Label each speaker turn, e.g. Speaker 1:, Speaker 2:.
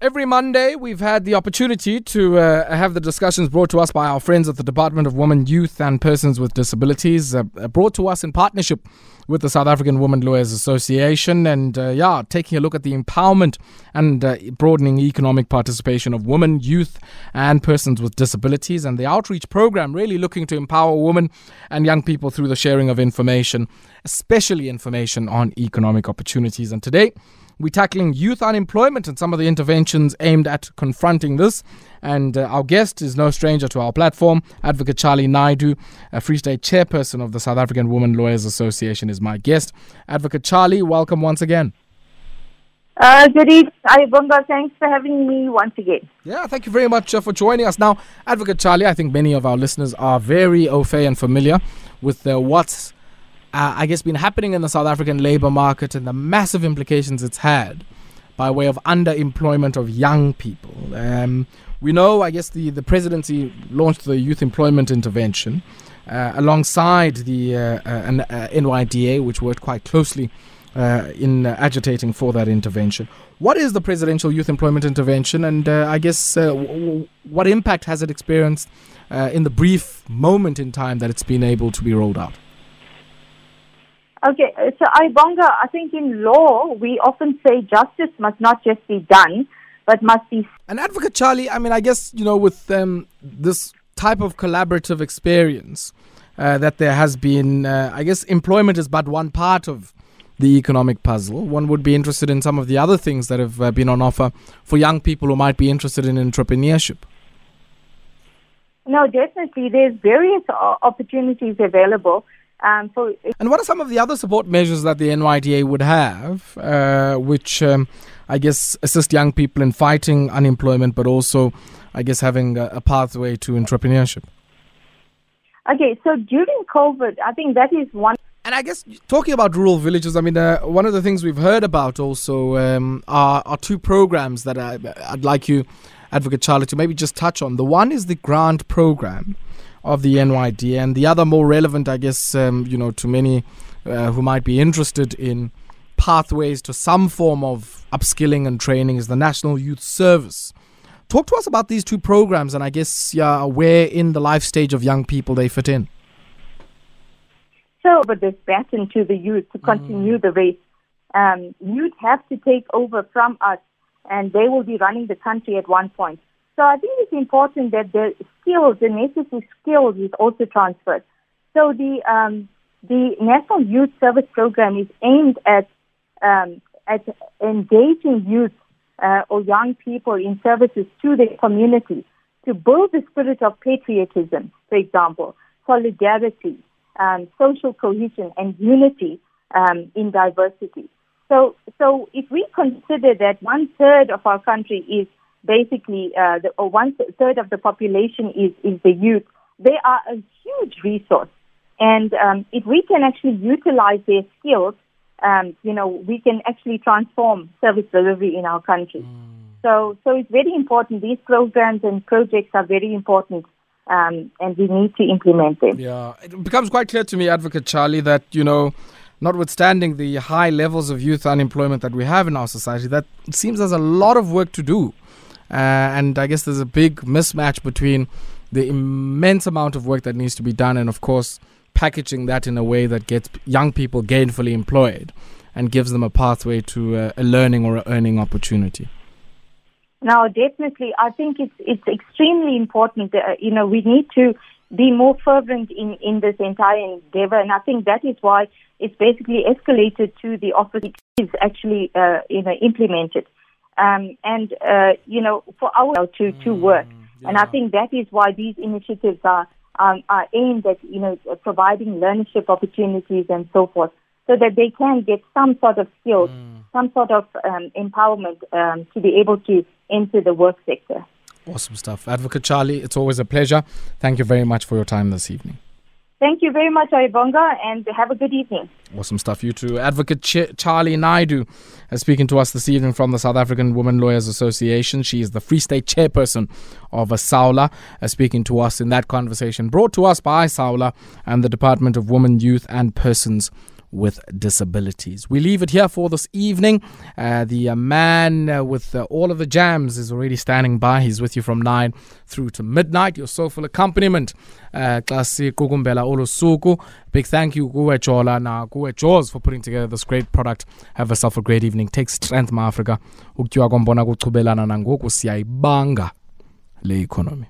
Speaker 1: Every Monday, we've had the opportunity to uh, have the discussions brought to us by our friends at the Department of Women, Youth and Persons with Disabilities, uh, uh brought to us in partnership with the South African Women Lawyers Association. And uh, yeah, taking a look at the empowerment and uh, broadening economic participation of women, youth, and persons with disabilities. And the outreach program really looking to empower women and young people through the sharing of information, especially information on economic opportunities. And today, we're tackling youth unemployment and some of the interventions aimed at confronting this. And uh, our guest is no stranger to our platform. Advocate Charlie Naidoo, a Free State chairperson of the South African Women Lawyers Association, is my guest. Advocate Charlie, welcome once again.
Speaker 2: Uh, good evening. Thanks for having me once again.
Speaker 1: Yeah, thank you very much uh, for joining us. Now, Advocate Charlie, I think many of our listeners are very au fait and familiar with uh, what's uh, I guess, been happening in the South African labor market and the massive implications it's had by way of underemployment of young people. Um, we know, I guess, the, the presidency launched the youth employment intervention uh, alongside the uh, uh, NYDA, uh, which worked quite closely uh, in agitating for that intervention. What is the presidential youth employment intervention, and I guess w- w- what impact has it experienced in the brief moment in time that it's been able to be rolled out?
Speaker 2: Okay, so Ibonga, I think in law we often say justice must not just be done, but must be.
Speaker 1: An advocate, Charlie. I mean, I guess you know with um, this type of collaborative experience uh, that there has been. Uh, I guess employment is but one part of the economic puzzle. One would be interested in some of the other things that have uh, been on offer for young people who might be interested in entrepreneurship.
Speaker 2: No, definitely. There's various opportunities available. Um,
Speaker 1: so and what are some of the other support measures that the NYDA would have, uh, which um, I guess assist young people in fighting unemployment, but also, I guess, having a, a pathway to entrepreneurship?
Speaker 2: Okay, so during COVID, I think that is one.
Speaker 1: And I guess talking about rural villages, I mean, uh, one of the things we've heard about also um, are, are two programs that I, I'd like you, Advocate Charlie, to maybe just touch on. The one is the grant program of the NYD, and the other more relevant, I guess, um, you know, to many uh, who might be interested in pathways to some form of upskilling and training is the National Youth Service. Talk to us about these two programs, and I guess yeah, where in the life stage of young people they fit in.
Speaker 2: So, but this baton to the youth to continue mm. the race. Um, youth have to take over from us, and they will be running the country at one point. So I think it's important that the skills, the necessary skills, is also transferred. So the um, the National Youth Service Program is aimed at um, at engaging youth uh, or young people in services to the community to build the spirit of patriotism, for example, solidarity, um, social cohesion, and unity um, in diversity. So, so if we consider that one third of our country is basically uh, the, or one third of the population is, is the youth, they are a huge resource. And um, if we can actually utilize their skills, um, you know, we can actually transform service delivery in our country. Mm. So, so it's very important. These programs and projects are very important, um, and we need to implement them.
Speaker 1: Yeah, it becomes quite clear to me, Advocate Charlie, that you know, notwithstanding the high levels of youth unemployment that we have in our society, that it seems there's a lot of work to do uh, and I guess there's a big mismatch between the immense amount of work that needs to be done and, of course, packaging that in a way that gets young people gainfully employed and gives them a pathway to a, a learning or a earning opportunity.
Speaker 2: No, definitely. I think it's it's extremely important. Uh, you know, we need to be more fervent in, in this entire endeavor, and I think that is why it's basically escalated to the office is actually uh, you know implemented um, and uh, you know for our to to mm, work. Yeah. And I think that is why these initiatives are um, are aimed at you know providing learnership opportunities and so forth, so that they can get some sort of skills, mm. some sort of um, empowerment um, to be able to enter the work sector.
Speaker 1: Awesome stuff, Advocate Charlie. It's always a pleasure. Thank you very much for your time this evening.
Speaker 2: Thank you very much, Ayabonga, and have a good evening.
Speaker 1: Awesome stuff. You too. Advocate Ch- Charlie Naidoo is speaking to us this evening from the South African Women Lawyers Association. She is the Free State chairperson of SAWLA, uh, speaking to us in that conversation brought to us by SAWLA and the Department of Women, Youth and Persons with disabilities. We leave it here for this evening. Uh, the uh, man uh, with uh, all of the jams is already standing by. He's with you from 9 through to midnight. Your soulful accompaniment. Klasi Kukumbela Olusuku. Big thank you, Kuwe Chola, na Kuwe for putting together this great product. Have yourself a great evening. Take strength, Ma Africa. Ukutyiwa kombona kuchubelana nangoku siyayibanga le economy.